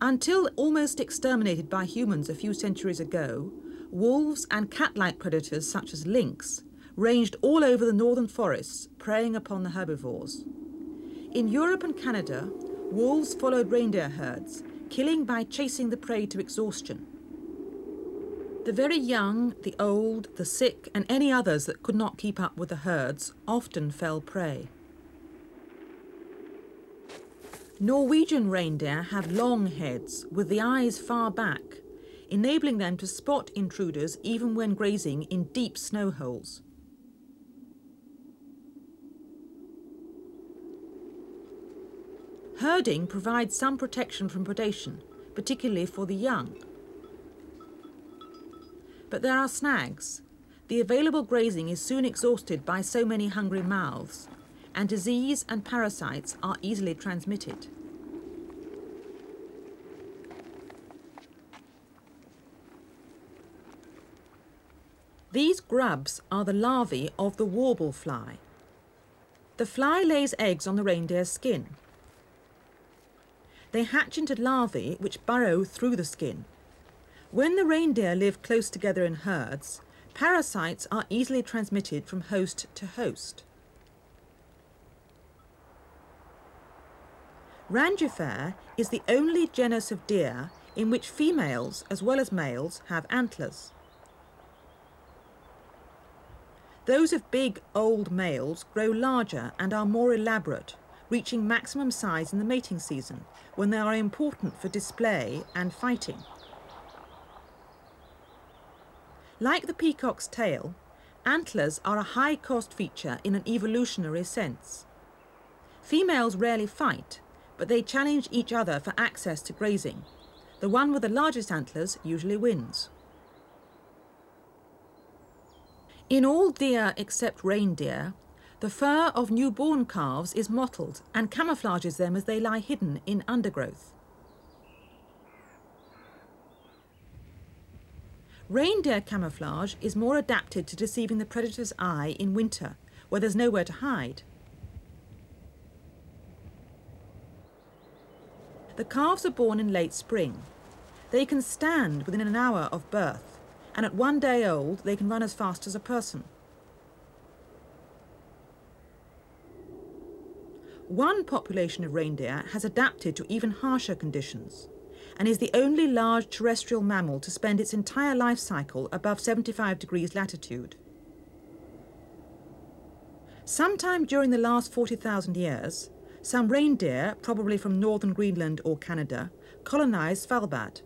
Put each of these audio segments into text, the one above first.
Until almost exterminated by humans a few centuries ago, wolves and cat-like predators such as lynx ranged all over the northern forests, preying upon the herbivores. In Europe and Canada, wolves followed reindeer herds, killing by chasing the prey to exhaustion. The very young, the old, the sick, and any others that could not keep up with the herds often fell prey. Norwegian reindeer have long heads with the eyes far back, enabling them to spot intruders even when grazing in deep snow holes. Herding provides some protection from predation, particularly for the young. But there are snags. The available grazing is soon exhausted by so many hungry mouths, and disease and parasites are easily transmitted. These grubs are the larvae of the warble fly. The fly lays eggs on the reindeer's skin. They hatch into larvae which burrow through the skin. When the reindeer live close together in herds, parasites are easily transmitted from host to host. Rangifer is the only genus of deer in which females as well as males have antlers. Those of big, old males grow larger and are more elaborate, reaching maximum size in the mating season, when they are important for display and fighting. Like the peacock's tail, antlers are a high-cost feature in an evolutionary sense. Females rarely fight, but they challenge each other for access to grazing. The one with the largest antlers usually wins. In all deer except reindeer, the fur of newborn calves is mottled and camouflages them as they lie hidden in undergrowth. Reindeer camouflage is more adapted to deceiving the predator's eye in winter, where there's nowhere to hide. The calves are born in late spring. They can stand within an hour of birth, and at one day old they can run as fast as a person. One population of reindeer has adapted to even harsher conditions and is the only large terrestrial mammal to spend its entire life cycle above 75 degrees latitude. Sometime during the last 40,000 years, some reindeer, probably from northern Greenland or Canada, colonized Svalbard.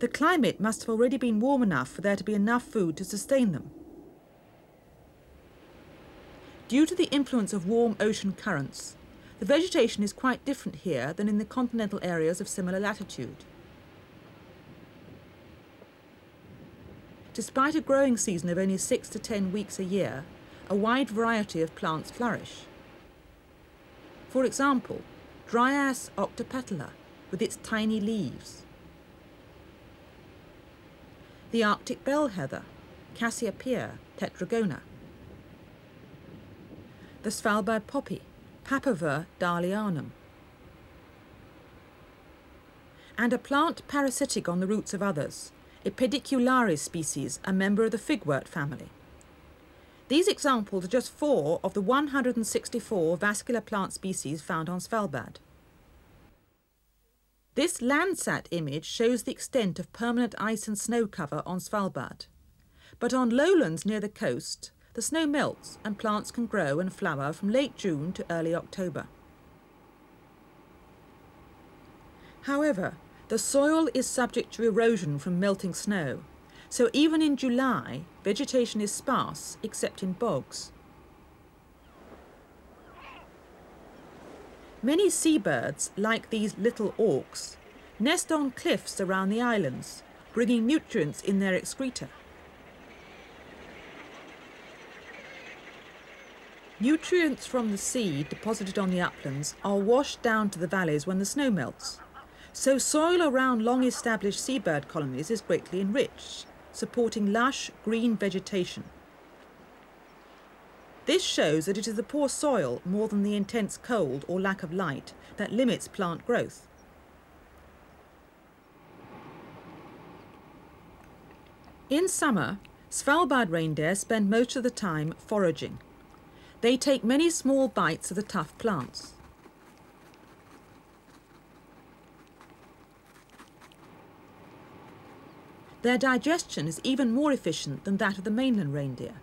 The climate must have already been warm enough for there to be enough food to sustain them. Due to the influence of warm ocean currents, the vegetation is quite different here than in the continental areas of similar latitude. Despite a growing season of only six to ten weeks a year, a wide variety of plants flourish. For example, Dryas octopetala with its tiny leaves. The Arctic bell heather, Cassiope tetragona the Svalbard poppy, Papaver dahlianum, and a plant parasitic on the roots of others, a pedicularis species, a member of the figwort family. These examples are just four of the 164 vascular plant species found on Svalbard. This Landsat image shows the extent of permanent ice and snow cover on Svalbard. But on lowlands near the coast, the snow melts and plants can grow and flower from late June to early October. However, the soil is subject to erosion from melting snow, so even in July, vegetation is sparse except in bogs. Many seabirds, like these little auks, nest on cliffs around the islands, bringing nutrients in their excreta. Nutrients from the sea deposited on the uplands are washed down to the valleys when the snow melts. So soil around long established seabird colonies is greatly enriched, supporting lush green vegetation. This shows that it is the poor soil more than the intense cold or lack of light that limits plant growth. In summer, Svalbard reindeer spend most of the time foraging. They take many small bites of the tough plants. Their digestion is even more efficient than that of the mainland reindeer.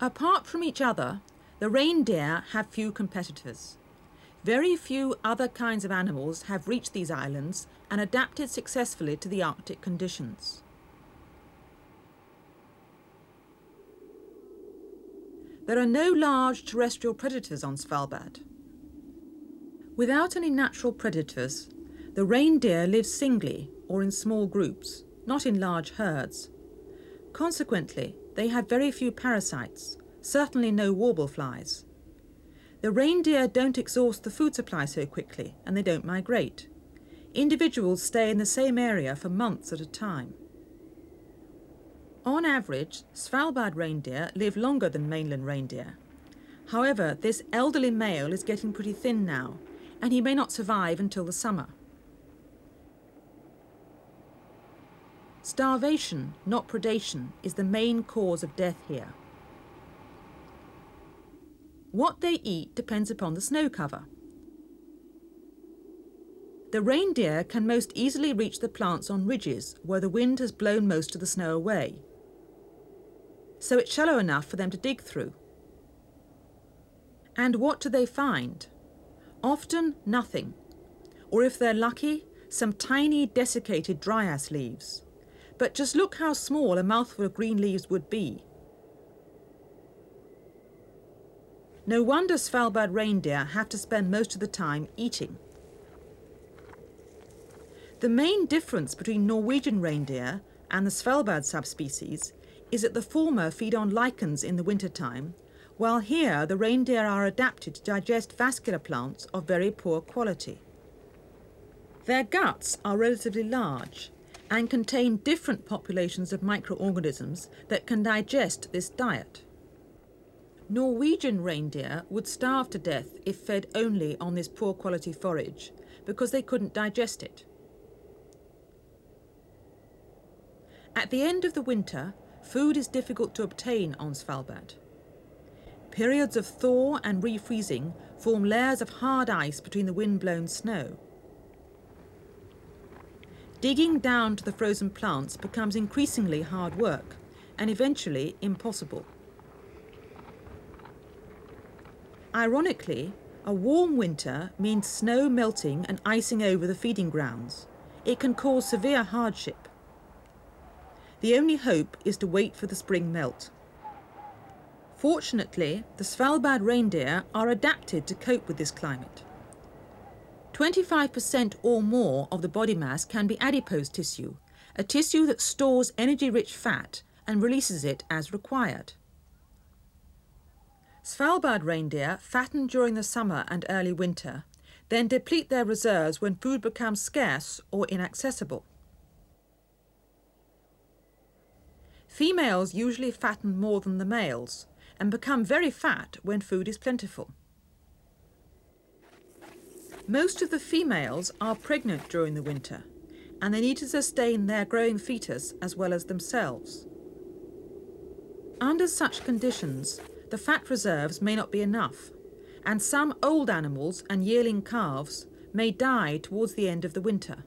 Apart from each other, the reindeer have few competitors. Very few other kinds of animals have reached these islands and adapted successfully to the Arctic conditions. There are no large terrestrial predators on Svalbard. Without any natural predators, the reindeer live singly or in small groups, not in large herds. Consequently, they have very few parasites, certainly no warble flies. The reindeer don't exhaust the food supply so quickly and they don't migrate. Individuals stay in the same area for months at a time. On average, Svalbard reindeer live longer than mainland reindeer. However, this elderly male is getting pretty thin now, and he may not survive until the summer. Starvation, not predation, is the main cause of death here. What they eat depends upon the snow cover. The reindeer can most easily reach the plants on ridges where the wind has blown most of the snow away. So it's shallow enough for them to dig through. And what do they find? Often nothing. Or if they're lucky, some tiny desiccated dryas leaves. But just look how small a mouthful of green leaves would be. No wonder Svalbard reindeer have to spend most of the time eating. The main difference between Norwegian reindeer and the Svalbard subspecies is that the former feed on lichens in the wintertime, while here the reindeer are adapted to digest vascular plants of very poor quality. Their guts are relatively large and contain different populations of microorganisms that can digest this diet. Norwegian reindeer would starve to death if fed only on this poor quality forage because they couldn't digest it. At the end of the winter, food is difficult to obtain on Svalbard. Periods of thaw and refreezing form layers of hard ice between the wind-blown snow. Digging down to the frozen plants becomes increasingly hard work and eventually impossible. Ironically, a warm winter means snow melting and icing over the feeding grounds. It can cause severe hardship. The only hope is to wait for the spring melt. Fortunately, the Svalbard reindeer are adapted to cope with this climate. 25% or more of the body mass can be adipose tissue, a tissue that stores energy-rich fat and releases it as required. Svalbard reindeer fatten during the summer and early winter, then deplete their reserves when food becomes scarce or inaccessible. Females usually fatten more than the males and become very fat when food is plentiful. Most of the females are pregnant during the winter and they need to sustain their growing fetus as well as themselves. Under such conditions, the fat reserves may not be enough, and some old animals and yearling calves may die towards the end of the winter.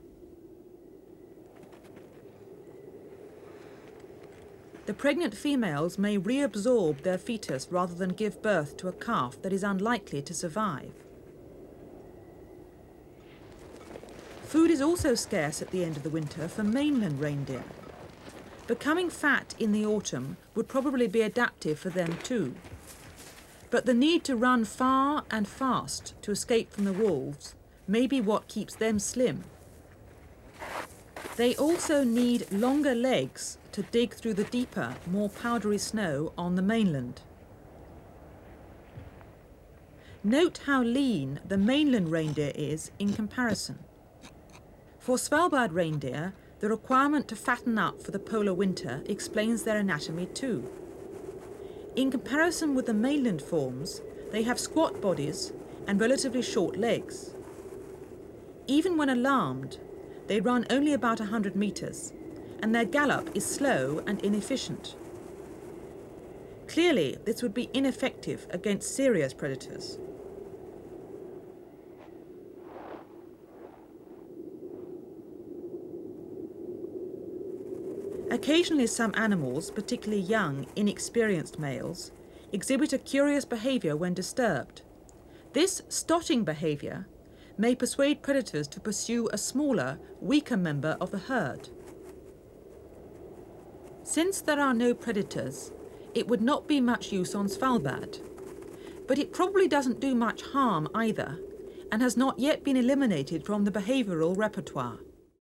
The pregnant females may reabsorb their fetus rather than give birth to a calf that is unlikely to survive. Food is also scarce at the end of the winter for mainland reindeer. Becoming fat in the autumn would probably be adaptive for them too. But the need to run far and fast to escape from the wolves may be what keeps them slim. They also need longer legs to dig through the deeper, more powdery snow on the mainland. Note how lean the mainland reindeer is in comparison. For Svalbard reindeer, the requirement to fatten up for the polar winter explains their anatomy too. In comparison with the mainland forms, they have squat bodies and relatively short legs. Even when alarmed, they run only about 100 metres, and their gallop is slow and inefficient. Clearly, this would be ineffective against serious predators. Occasionally, some animals, particularly young, inexperienced males, exhibit a curious behaviour when disturbed. This stotting behaviour may persuade predators to pursue a smaller, weaker member of the herd. Since there are no predators, it would not be much use on Svalbard. But it probably doesn't do much harm either, and has not yet been eliminated from the behavioural repertoire.